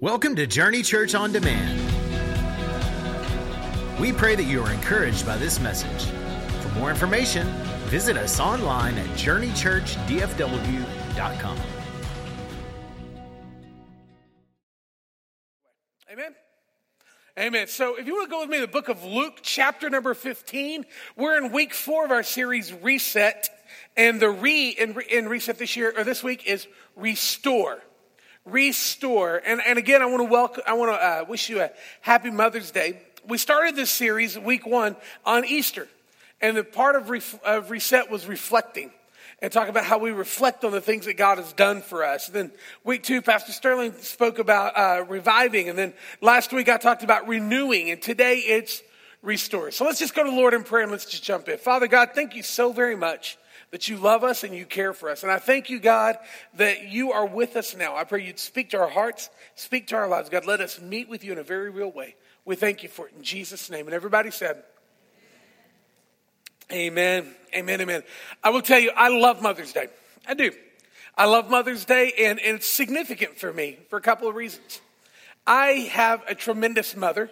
Welcome to Journey Church on Demand. We pray that you are encouraged by this message. For more information, visit us online at journeychurchdfw.com. Amen. Amen. So if you want to go with me the book of Luke, chapter number 15, we're in week four of our series Reset. And the re in, in Reset this year, or this week, is Restore restore. And, and again, I want to welcome, I want to uh, wish you a happy Mother's Day. We started this series week one on Easter. And the part of, of reset was reflecting and talk about how we reflect on the things that God has done for us. And then week two, Pastor Sterling spoke about uh, reviving. And then last week I talked about renewing. And today it's restore. So let's just go to the Lord in prayer and let's just jump in. Father God, thank you so very much that you love us and you care for us. And I thank you, God, that you are with us now. I pray you'd speak to our hearts, speak to our lives. God, let us meet with you in a very real way. We thank you for it in Jesus' name. And everybody said, Amen. Amen. Amen. I will tell you, I love Mother's Day. I do. I love Mother's Day, and, and it's significant for me for a couple of reasons. I have a tremendous mother.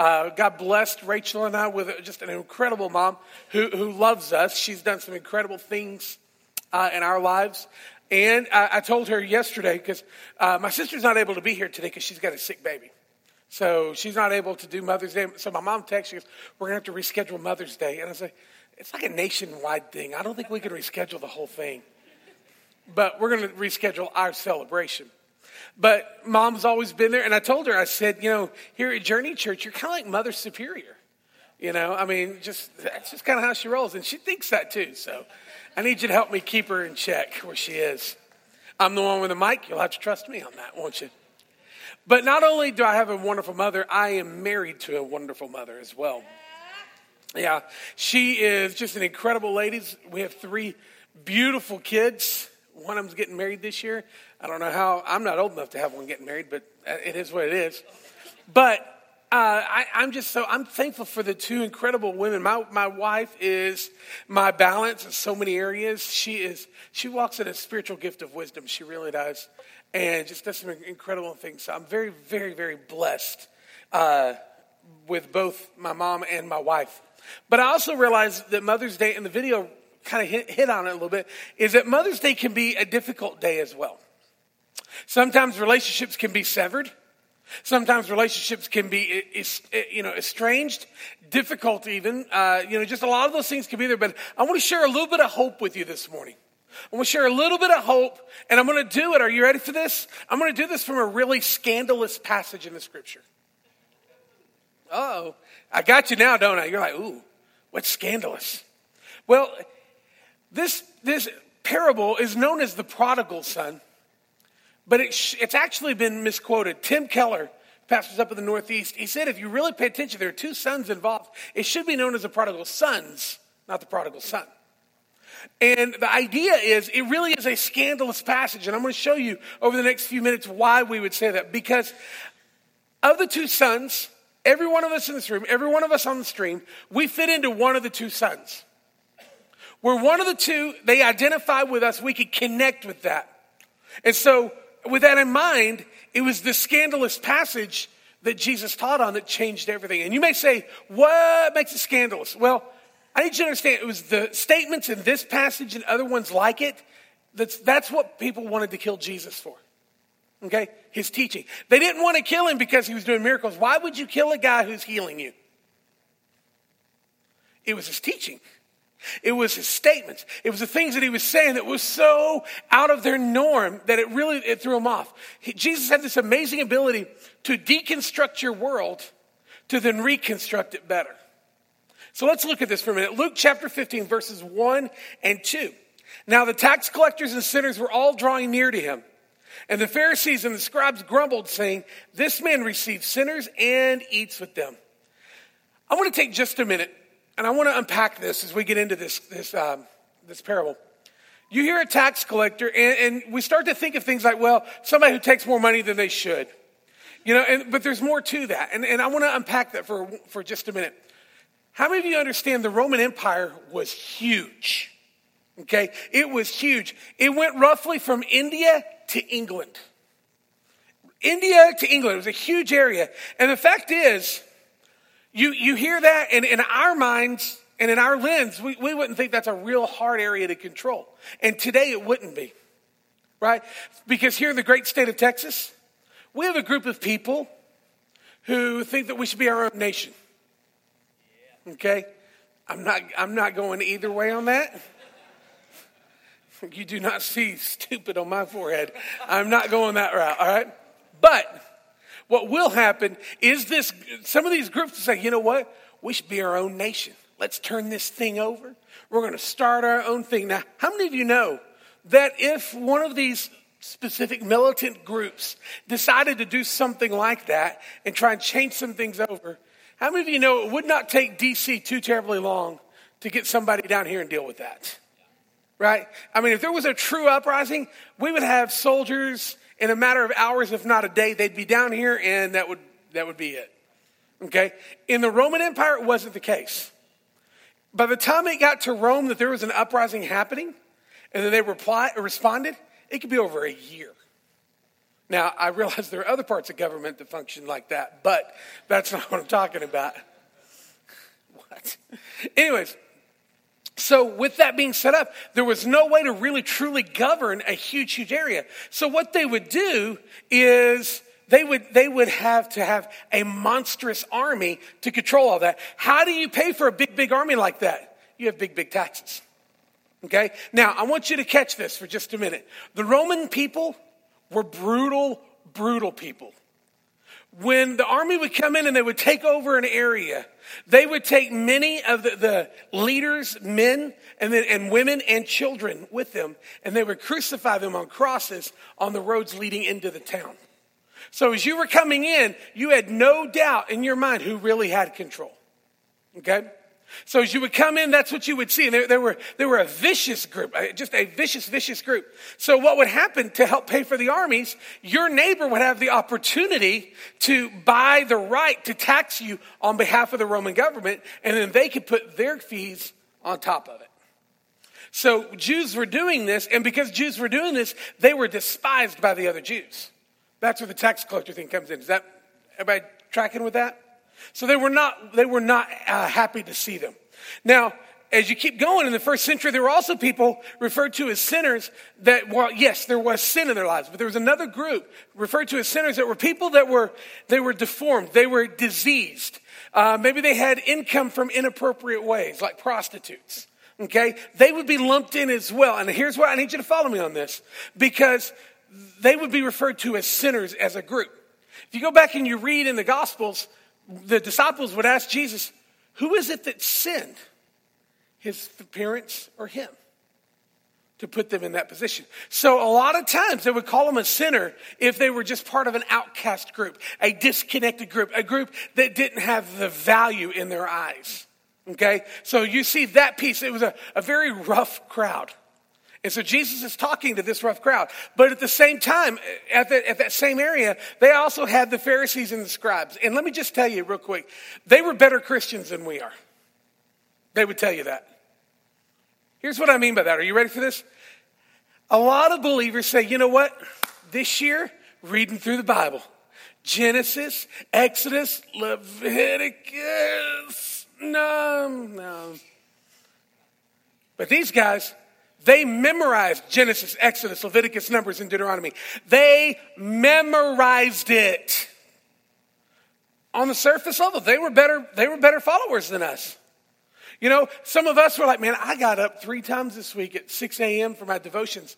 Uh, God blessed Rachel and I with just an incredible mom who, who loves us. She's done some incredible things uh, in our lives. And I, I told her yesterday, because uh, my sister's not able to be here today because she's got a sick baby. So she's not able to do Mother's Day. So my mom she goes, We're going to have to reschedule Mother's Day. And I said, It's like a nationwide thing. I don't think we can reschedule the whole thing. But we're going to reschedule our celebration. But mom's always been there. And I told her, I said, you know, here at Journey Church, you're kind of like Mother Superior. You know, I mean, just that's just kind of how she rolls. And she thinks that too. So I need you to help me keep her in check where she is. I'm the one with the mic. You'll have to trust me on that, won't you? But not only do I have a wonderful mother, I am married to a wonderful mother as well. Yeah, she is just an incredible lady. We have three beautiful kids. One of them's getting married this year. I don't know how, I'm not old enough to have one getting married, but it is what it is. But uh, I, am just so, I'm thankful for the two incredible women. My, my wife is my balance in so many areas. She is, she walks in a spiritual gift of wisdom. She really does. And just does some incredible things. So I'm very, very, very blessed uh, with both my mom and my wife. But I also realized that Mother's Day in the video kind of hit, hit on it a little bit is that Mother's Day can be a difficult day as well. Sometimes relationships can be severed. Sometimes relationships can be, eh, eh, eh, you know, estranged, difficult even. Uh, you know, just a lot of those things can be there. But I want to share a little bit of hope with you this morning. I want to share a little bit of hope, and I'm going to do it. Are you ready for this? I'm going to do this from a really scandalous passage in the scripture. Oh, I got you now, don't I? You're like, ooh, what's scandalous? Well, this, this parable is known as the prodigal son but it it's actually been misquoted. Tim Keller, pastors up in the Northeast, he said if you really pay attention, there are two sons involved. It should be known as the prodigal sons, not the prodigal son. And the idea is, it really is a scandalous passage. And I'm going to show you over the next few minutes why we would say that. Because of the two sons, every one of us in this room, every one of us on the stream, we fit into one of the two sons. We're one of the two, they identify with us, we could connect with that. And so with that in mind, it was the scandalous passage that Jesus taught on that changed everything. And you may say, what makes it scandalous? Well, I need you to understand it was the statements in this passage and other ones like it. That's, that's what people wanted to kill Jesus for. Okay? His teaching. They didn't want to kill him because he was doing miracles. Why would you kill a guy who's healing you? It was his teaching. It was his statements. It was the things that he was saying that was so out of their norm that it really it threw them off. He, Jesus had this amazing ability to deconstruct your world to then reconstruct it better. So let's look at this for a minute. Luke chapter 15, verses 1 and 2. Now the tax collectors and sinners were all drawing near to him. And the Pharisees and the scribes grumbled, saying, This man receives sinners and eats with them. I want to take just a minute and I want to unpack this as we get into this, this, um, this parable. You hear a tax collector, and, and we start to think of things like, well, somebody who takes more money than they should. You know, and, but there's more to that. And, and I want to unpack that for, for just a minute. How many of you understand the Roman Empire was huge? Okay, it was huge. It went roughly from India to England. India to England. It was a huge area. And the fact is, you, you hear that, and in our minds and in our lens, we, we wouldn't think that's a real hard area to control. And today it wouldn't be, right? Because here in the great state of Texas, we have a group of people who think that we should be our own nation. Okay? I'm not, I'm not going either way on that. You do not see stupid on my forehead. I'm not going that route, all right? But what will happen is this some of these groups will say, you know what? We should be our own nation. Let's turn this thing over. We're going to start our own thing. Now, how many of you know that if one of these specific militant groups decided to do something like that and try and change some things over, how many of you know it would not take DC too terribly long to get somebody down here and deal with that? Right? I mean, if there was a true uprising, we would have soldiers in a matter of hours, if not a day, they'd be down here and that would, that would be it. Okay? In the Roman Empire, it wasn't the case. By the time it got to Rome that there was an uprising happening and then they reply, responded, it could be over a year. Now, I realize there are other parts of government that function like that, but that's not what I'm talking about. What? Anyways, so, with that being set up, there was no way to really truly govern a huge, huge area. So, what they would do is they would, they would have to have a monstrous army to control all that. How do you pay for a big, big army like that? You have big, big taxes. Okay? Now, I want you to catch this for just a minute. The Roman people were brutal, brutal people. When the army would come in and they would take over an area, they would take many of the, the leaders, men, and, then, and women and children with them, and they would crucify them on crosses on the roads leading into the town. So as you were coming in, you had no doubt in your mind who really had control. Okay? So as you would come in, that's what you would see. And they, were, they were a vicious group, uh, just a vicious, vicious group. So what would happen to help pay for the armies, your neighbor would have the opportunity to buy the right to tax you on behalf of the Roman government, and then they could put their fees on top of it. So Jews were doing this, and because Jews were doing this, they were despised by the other Jews. That's where the tax collector thing comes in. Is that everybody tracking with that? So they were not, they were not uh, happy to see them. Now, as you keep going in the first century, there were also people referred to as sinners that, well, yes, there was sin in their lives, but there was another group referred to as sinners that were people that were, they were deformed, they were diseased. Uh, maybe they had income from inappropriate ways, like prostitutes. Okay? They would be lumped in as well. And here's why I need you to follow me on this because they would be referred to as sinners as a group. If you go back and you read in the Gospels, the disciples would ask Jesus, Who is it that sinned? His parents or him? To put them in that position. So, a lot of times they would call them a sinner if they were just part of an outcast group, a disconnected group, a group that didn't have the value in their eyes. Okay? So, you see that piece. It was a, a very rough crowd. And so Jesus is talking to this rough crowd. But at the same time, at, the, at that same area, they also had the Pharisees and the scribes. And let me just tell you real quick they were better Christians than we are. They would tell you that. Here's what I mean by that. Are you ready for this? A lot of believers say, you know what? This year, reading through the Bible Genesis, Exodus, Leviticus. No, no. But these guys, they memorized Genesis, Exodus, Leviticus, Numbers, and Deuteronomy. They memorized it. On the surface level, they were better, they were better followers than us. You know, some of us were like, man, I got up three times this week at 6 a.m. for my devotions.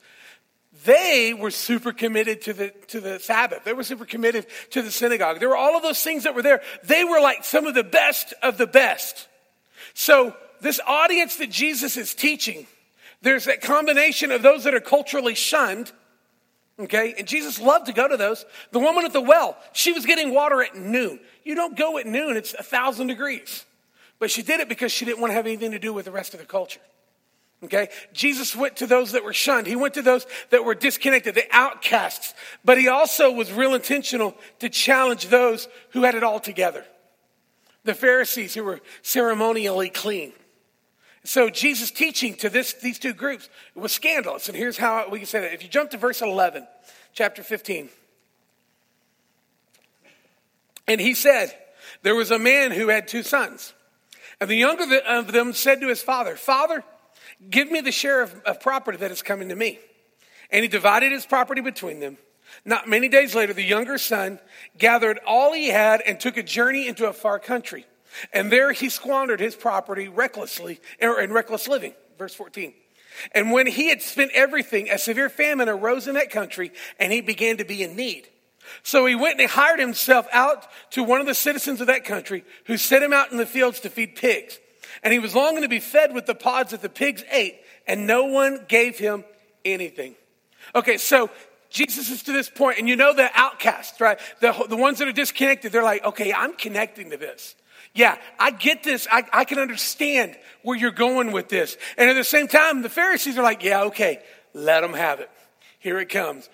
They were super committed to the, to the Sabbath. They were super committed to the synagogue. There were all of those things that were there. They were like some of the best of the best. So this audience that Jesus is teaching, there's that combination of those that are culturally shunned, okay? And Jesus loved to go to those. The woman at the well, she was getting water at noon. You don't go at noon, it's a thousand degrees. But she did it because she didn't want to have anything to do with the rest of the culture. Okay? Jesus went to those that were shunned. He went to those that were disconnected, the outcasts. But he also was real intentional to challenge those who had it all together. The Pharisees who were ceremonially clean. So Jesus' teaching to this, these two groups was scandalous. And here's how we can say that. If you jump to verse 11, chapter 15. And he said, There was a man who had two sons. And the younger of them said to his father, Father, give me the share of, of property that is coming to me. And he divided his property between them. Not many days later, the younger son gathered all he had and took a journey into a far country. And there he squandered his property recklessly, in reckless living. Verse 14. And when he had spent everything, a severe famine arose in that country, and he began to be in need. So he went and he hired himself out to one of the citizens of that country who sent him out in the fields to feed pigs. And he was longing to be fed with the pods that the pigs ate, and no one gave him anything. Okay, so Jesus is to this point, and you know the outcasts, right? The, the ones that are disconnected, they're like, okay, I'm connecting to this. Yeah, I get this. I, I can understand where you're going with this. And at the same time, the Pharisees are like, yeah, okay, let them have it. Here it comes.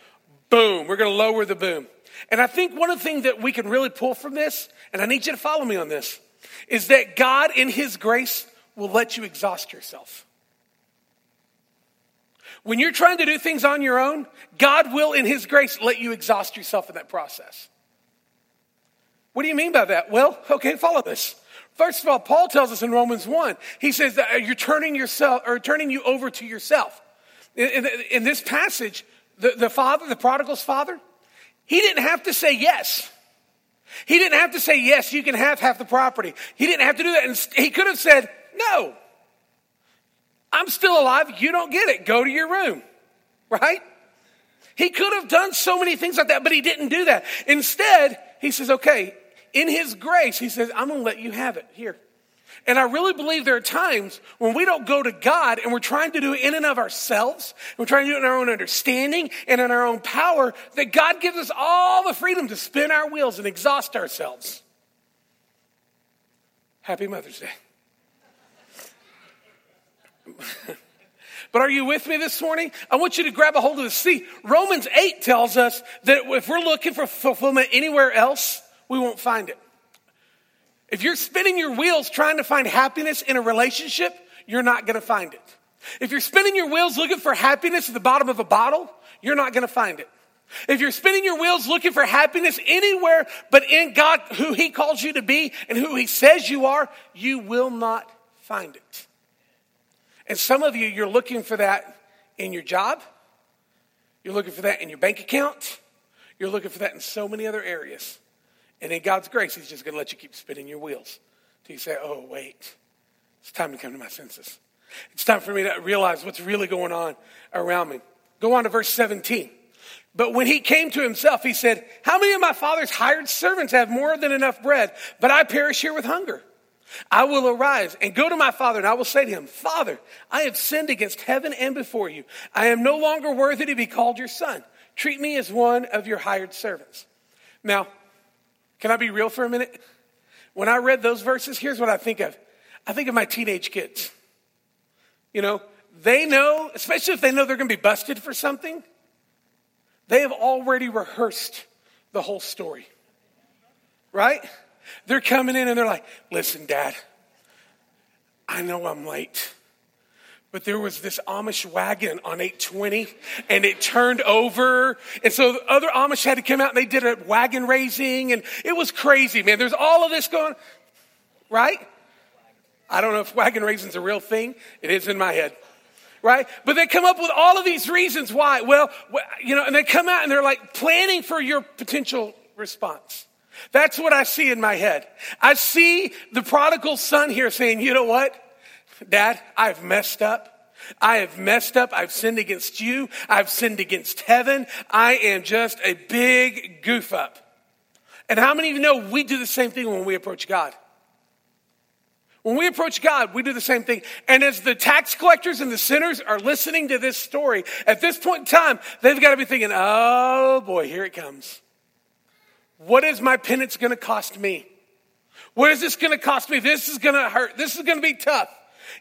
Boom, we're going to lower the boom. And I think one of the things that we can really pull from this, and I need you to follow me on this, is that God, in His grace, will let you exhaust yourself. When you're trying to do things on your own, God will, in His grace, let you exhaust yourself in that process. What do you mean by that? Well, okay, follow this. First of all, Paul tells us in Romans 1, he says that uh, you're turning yourself or turning you over to yourself. In, in, in this passage, the, the father, the prodigal's father, he didn't have to say yes. He didn't have to say, yes, you can have half the property. He didn't have to do that. And he could have said, no, I'm still alive. You don't get it. Go to your room. Right? He could have done so many things like that, but he didn't do that. Instead, he says, okay, in his grace, he says, I'm going to let you have it here. And I really believe there are times when we don't go to God and we're trying to do it in and of ourselves, we're trying to do it in our own understanding and in our own power, that God gives us all the freedom to spin our wheels and exhaust ourselves. Happy Mother's Day. but are you with me this morning? I want you to grab a hold of the See, Romans 8 tells us that if we're looking for fulfillment anywhere else, we won't find it. If you're spinning your wheels trying to find happiness in a relationship, you're not going to find it. If you're spinning your wheels looking for happiness at the bottom of a bottle, you're not going to find it. If you're spinning your wheels looking for happiness anywhere but in God, who He calls you to be and who He says you are, you will not find it. And some of you, you're looking for that in your job, you're looking for that in your bank account, you're looking for that in so many other areas. And in God's grace, He's just going to let you keep spinning your wheels till you say, oh, wait, it's time to come to my senses. It's time for me to realize what's really going on around me. Go on to verse 17. But when he came to himself, he said, How many of my father's hired servants have more than enough bread, but I perish here with hunger? I will arise and go to my father, and I will say to him, Father, I have sinned against heaven and before you. I am no longer worthy to be called your son. Treat me as one of your hired servants. Now, can I be real for a minute? When I read those verses, here's what I think of I think of my teenage kids. You know, they know, especially if they know they're going to be busted for something, they have already rehearsed the whole story. Right? They're coming in and they're like, listen, dad, I know I'm late. But there was this Amish wagon on 820 and it turned over. And so the other Amish had to come out and they did a wagon raising and it was crazy, man. There's all of this going, right? I don't know if wagon raising's a real thing. It is in my head. Right? But they come up with all of these reasons why. Well, you know, and they come out and they're like planning for your potential response. That's what I see in my head. I see the prodigal son here saying, you know what? Dad, I've messed up. I have messed up. I've sinned against you. I've sinned against heaven. I am just a big goof up. And how many of you know we do the same thing when we approach God? When we approach God, we do the same thing. And as the tax collectors and the sinners are listening to this story, at this point in time, they've got to be thinking, oh boy, here it comes. What is my penance going to cost me? What is this going to cost me? This is going to hurt. This is going to be tough.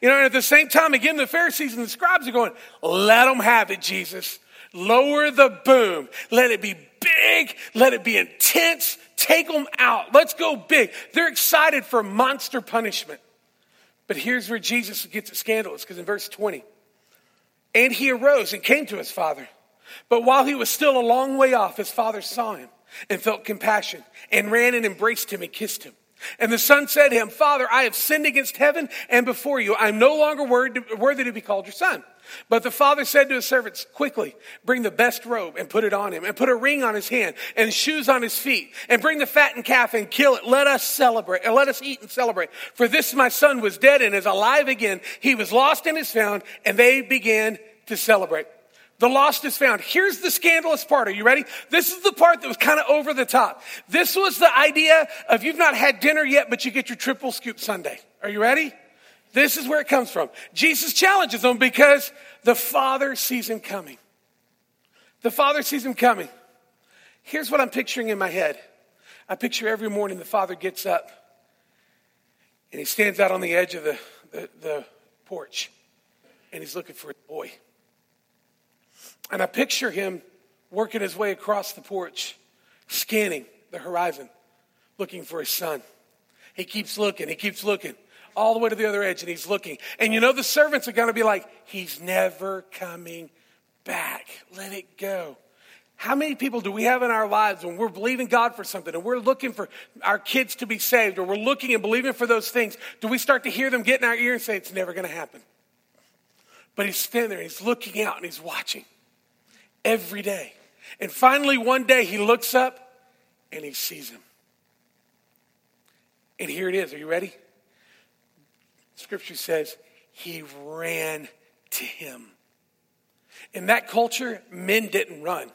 You know, and at the same time, again, the Pharisees and the scribes are going, let them have it, Jesus. Lower the boom. Let it be big. Let it be intense. Take them out. Let's go big. They're excited for monster punishment. But here's where Jesus gets it scandalous because in verse 20, and he arose and came to his father. But while he was still a long way off, his father saw him and felt compassion and ran and embraced him and kissed him. And the son said to him, Father, I have sinned against heaven and before you. I'm no longer worthy to be called your son. But the father said to his servants, quickly, bring the best robe and put it on him, and put a ring on his hand, and shoes on his feet, and bring the fattened calf and kill it. Let us celebrate, and let us eat and celebrate. For this my son was dead and is alive again. He was lost and is found, and they began to celebrate. The lost is found. Here's the scandalous part. Are you ready? This is the part that was kind of over the top. This was the idea of you've not had dinner yet, but you get your triple scoop sundae. Are you ready? This is where it comes from. Jesus challenges them because the Father sees him coming. The Father sees him coming. Here's what I'm picturing in my head. I picture every morning the Father gets up and he stands out on the edge of the, the, the porch and he's looking for a boy. And I picture him working his way across the porch, scanning the horizon, looking for his son. He keeps looking, he keeps looking, all the way to the other edge, and he's looking. And you know, the servants are going to be like, He's never coming back. Let it go. How many people do we have in our lives when we're believing God for something and we're looking for our kids to be saved or we're looking and believing for those things? Do we start to hear them get in our ear and say, It's never going to happen? But he's standing there, he's looking out and he's watching every day. And finally, one day, he looks up and he sees him. And here it is. Are you ready? Scripture says he ran to him. In that culture, men didn't run.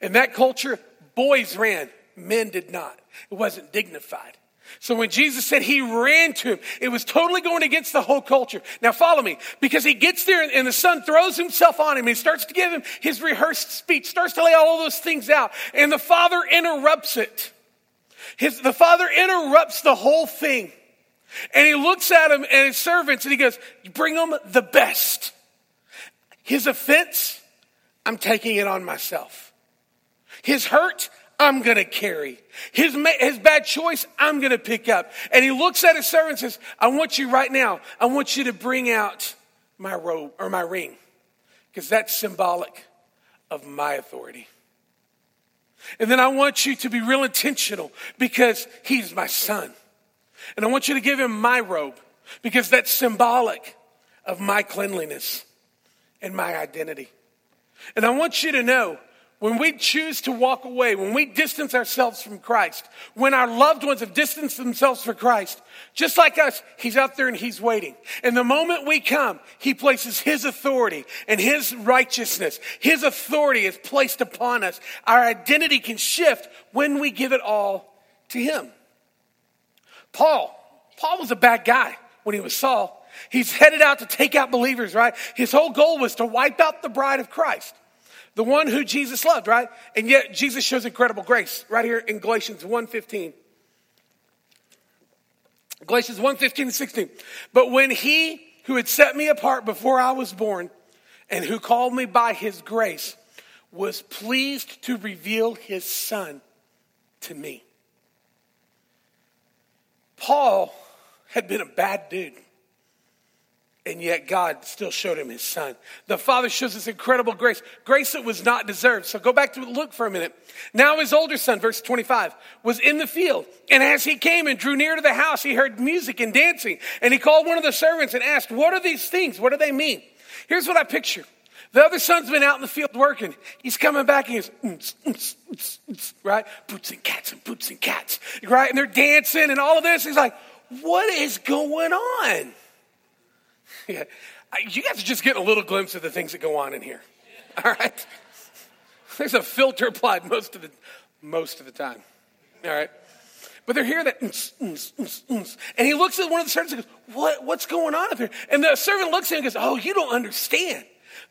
In that culture, boys ran, men did not. It wasn't dignified. So when Jesus said he ran to him, it was totally going against the whole culture. Now follow me, because he gets there and the son throws himself on him and starts to give him his rehearsed speech, starts to lay all those things out, and the father interrupts it. His, the father interrupts the whole thing. And he looks at him and his servants and he goes, bring them the best. His offense, I'm taking it on myself. His hurt, I'm going to carry. His, his bad choice, I'm going to pick up. And he looks at his servant and says, I want you right now, I want you to bring out my robe or my ring, because that's symbolic of my authority. And then I want you to be real intentional because he's my son. And I want you to give him my robe because that's symbolic of my cleanliness and my identity. And I want you to know when we choose to walk away, when we distance ourselves from Christ, when our loved ones have distanced themselves from Christ, just like us, He's out there and He's waiting. And the moment we come, He places His authority and His righteousness. His authority is placed upon us. Our identity can shift when we give it all to Him. Paul, Paul was a bad guy when he was Saul. He's headed out to take out believers, right? His whole goal was to wipe out the bride of Christ the one who Jesus loved, right? And yet Jesus shows incredible grace right here in Galatians 1:15. Galatians 1:15 and 16. But when he who had set me apart before I was born and who called me by his grace was pleased to reveal his son to me. Paul had been a bad dude. And yet God still showed him his son. The Father shows this incredible grace, grace that was not deserved. So go back to look for a minute. Now his older son, verse 25, was in the field. And as he came and drew near to the house, he heard music and dancing. And he called one of the servants and asked, What are these things? What do they mean? Here's what I picture. The other son's been out in the field working. He's coming back and he's, right? Boots and cats and boots and cats, right? And they're dancing and all of this. He's like, What is going on? Yeah. You guys are just getting a little glimpse of the things that go on in here. All right? There's a filter applied most of the most of the time. All right? But they're hearing that, and he looks at one of the servants and goes, what, What's going on up here? And the servant looks at him and goes, Oh, you don't understand.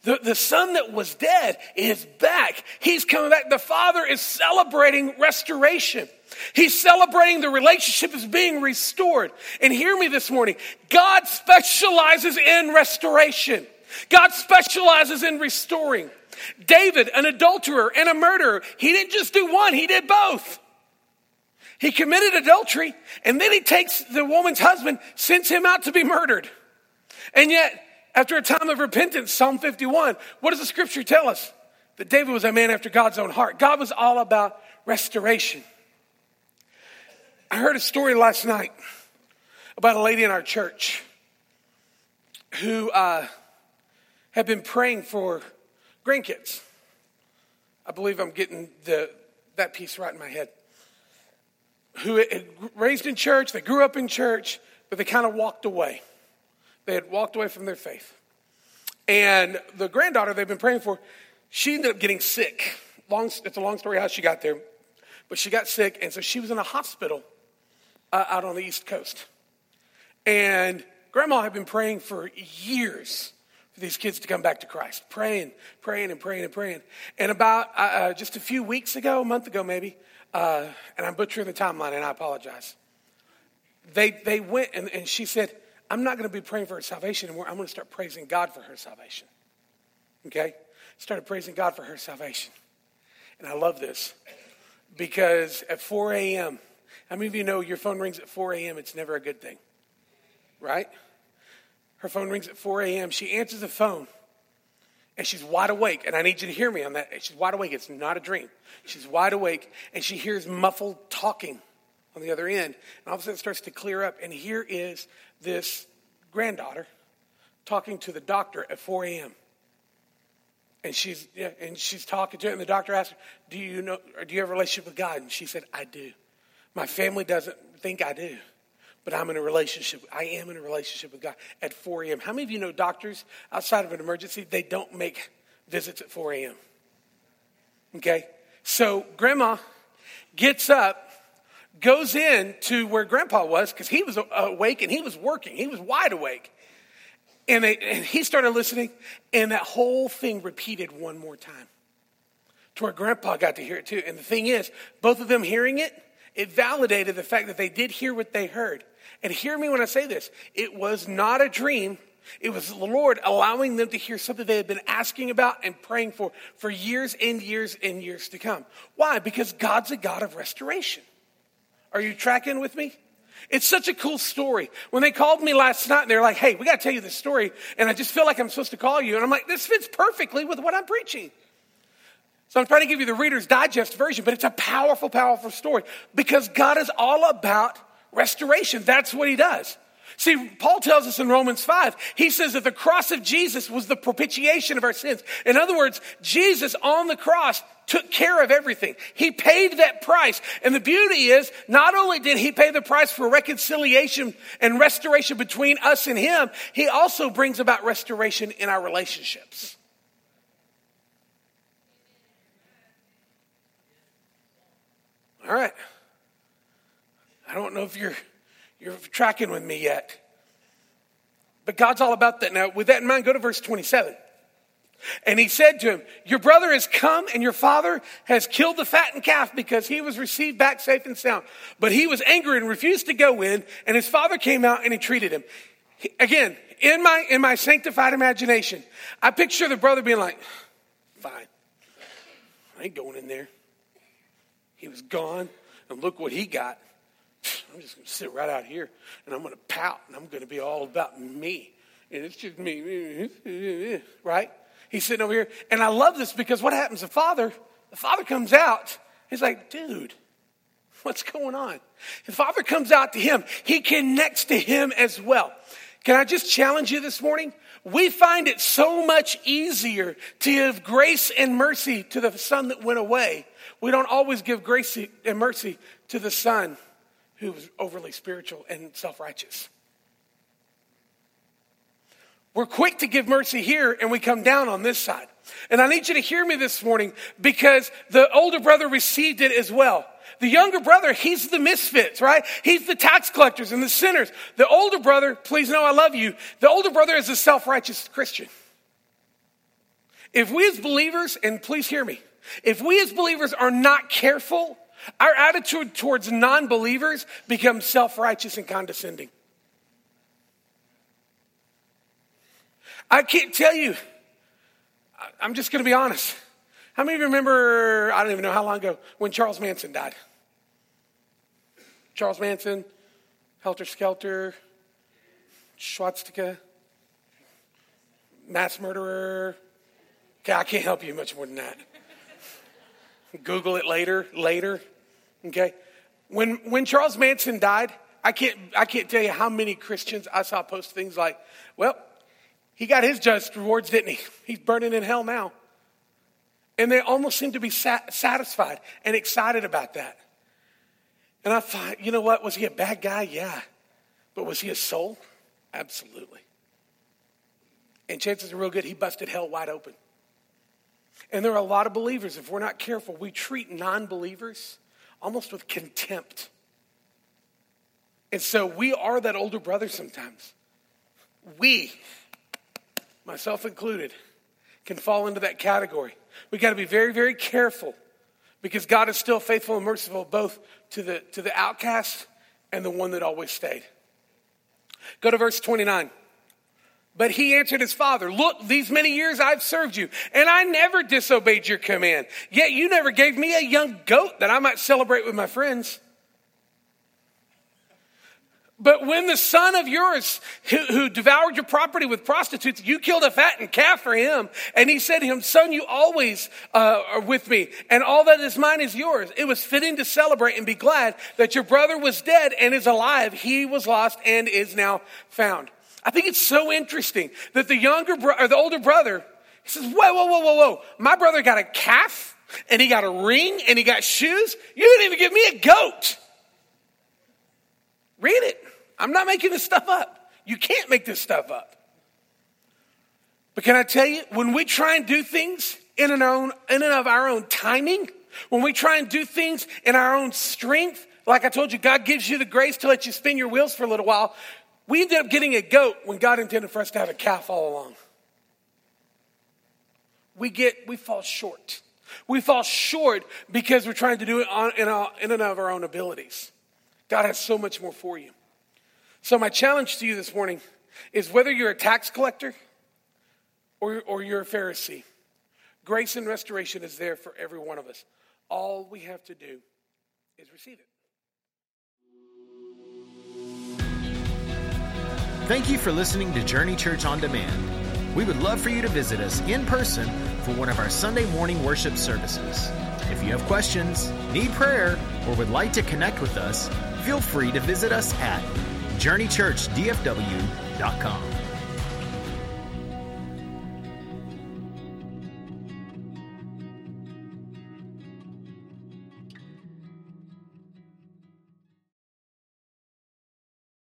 The, the son that was dead is back. He's coming back. The father is celebrating restoration. He's celebrating the relationship is being restored. And hear me this morning God specializes in restoration, God specializes in restoring. David, an adulterer and a murderer, he didn't just do one, he did both. He committed adultery, and then he takes the woman's husband, sends him out to be murdered. And yet, after a time of repentance, Psalm 51, what does the scripture tell us? That David was a man after God's own heart. God was all about restoration. I heard a story last night about a lady in our church who uh, had been praying for grandkids. I believe I'm getting the, that piece right in my head. Who had raised in church, they grew up in church, but they kind of walked away. They had walked away from their faith. And the granddaughter they've been praying for, she ended up getting sick. Long, it's a long story how she got there, but she got sick, and so she was in a hospital uh, out on the East Coast. And grandma had been praying for years for these kids to come back to Christ, praying, praying, and praying and praying. And about uh, uh, just a few weeks ago, a month ago maybe, uh, and I'm butchering the timeline, and I apologize. They they went and, and she said, "I'm not going to be praying for her salvation anymore. I'm going to start praising God for her salvation." Okay, started praising God for her salvation, and I love this because at 4 a.m. How many of you know your phone rings at 4 a.m.? It's never a good thing, right? Her phone rings at 4 a.m. She answers the phone and she's wide awake. And I need you to hear me on that. She's wide awake. It's not a dream. She's wide awake and she hears muffled talking on the other end. And all of a sudden it starts to clear up. And here is this granddaughter talking to the doctor at 4 a.m. And she's, yeah, and she's talking to her, and the doctor asks her, Do you know, do you have a relationship with God? And she said, I do. My family doesn't think I do but I'm in a relationship. I am in a relationship with God at 4 a.m. How many of you know doctors outside of an emergency, they don't make visits at 4 a.m.? Okay? So grandma gets up, goes in to where grandpa was because he was awake and he was working. He was wide awake. And, they, and he started listening, and that whole thing repeated one more time to where grandpa got to hear it too. And the thing is, both of them hearing it, it validated the fact that they did hear what they heard. And hear me when I say this it was not a dream. It was the Lord allowing them to hear something they had been asking about and praying for for years and years and years to come. Why? Because God's a God of restoration. Are you tracking with me? It's such a cool story. When they called me last night, and they're like, hey, we got to tell you this story. And I just feel like I'm supposed to call you. And I'm like, this fits perfectly with what I'm preaching. So I'm trying to give you the Reader's Digest version, but it's a powerful, powerful story because God is all about restoration. That's what he does. See, Paul tells us in Romans 5, he says that the cross of Jesus was the propitiation of our sins. In other words, Jesus on the cross took care of everything. He paid that price. And the beauty is, not only did he pay the price for reconciliation and restoration between us and him, he also brings about restoration in our relationships. All right. I don't know if you're, you're tracking with me yet. But God's all about that. Now, with that in mind, go to verse 27. And he said to him, Your brother has come, and your father has killed the fattened calf because he was received back safe and sound. But he was angry and refused to go in, and his father came out and entreated him. He, again, in my, in my sanctified imagination, I picture the brother being like, Fine, I ain't going in there. He was gone, and look what he got. I'm just going to sit right out here and I'm going to pout and I'm going to be all about me. And it's just me, right? He's sitting over here. And I love this because what happens? The father, the father comes out. He's like, dude, what's going on? The father comes out to him. He connects to him as well. Can I just challenge you this morning? We find it so much easier to give grace and mercy to the son that went away. We don't always give grace and mercy to the son who was overly spiritual and self righteous. We're quick to give mercy here and we come down on this side. And I need you to hear me this morning because the older brother received it as well. The younger brother, he's the misfits, right? He's the tax collectors and the sinners. The older brother, please know I love you. The older brother is a self righteous Christian. If we as believers, and please hear me, if we as believers are not careful, our attitude towards non believers becomes self righteous and condescending. I can't tell you, I'm just going to be honest. How many of you remember, I don't even know how long ago, when Charles Manson died? Charles Manson, Helter Skelter, Schwarzkopf, mass murderer. Okay, I can't help you much more than that. Google it later, later. Okay? When, when Charles Manson died, I can't, I can't tell you how many Christians I saw post things like, well, he got his just rewards, didn't he? He's burning in hell now. And they almost seem to be sat- satisfied and excited about that. And I thought, you know what? Was he a bad guy? Yeah. But was he a soul? Absolutely. And chances are real good he busted hell wide open. And there are a lot of believers, if we're not careful, we treat non believers almost with contempt. And so we are that older brother sometimes. We, myself included, can fall into that category. We got to be very, very careful because God is still faithful and merciful both to the, to the outcast and the one that always stayed. Go to verse 29. But he answered his father, Look, these many years I've served you, and I never disobeyed your command. Yet you never gave me a young goat that I might celebrate with my friends. But when the son of yours who, who, devoured your property with prostitutes, you killed a fattened calf for him. And he said to him, son, you always uh, are with me and all that is mine is yours. It was fitting to celebrate and be glad that your brother was dead and is alive. He was lost and is now found. I think it's so interesting that the younger bro- or the older brother, he says, whoa, whoa, whoa, whoa, whoa. My brother got a calf and he got a ring and he got shoes. You didn't even give me a goat. Read it. I'm not making this stuff up. You can't make this stuff up. But can I tell you, when we try and do things in and, own, in and of our own timing, when we try and do things in our own strength, like I told you, God gives you the grace to let you spin your wheels for a little while. We ended up getting a goat when God intended for us to have a calf all along. We get, we fall short. We fall short because we're trying to do it on, in, our, in and of our own abilities. God has so much more for you. So, my challenge to you this morning is whether you're a tax collector or, or you're a Pharisee, grace and restoration is there for every one of us. All we have to do is receive it. Thank you for listening to Journey Church on Demand. We would love for you to visit us in person for one of our Sunday morning worship services. If you have questions, need prayer, or would like to connect with us, feel free to visit us at journeychurchdfw.com.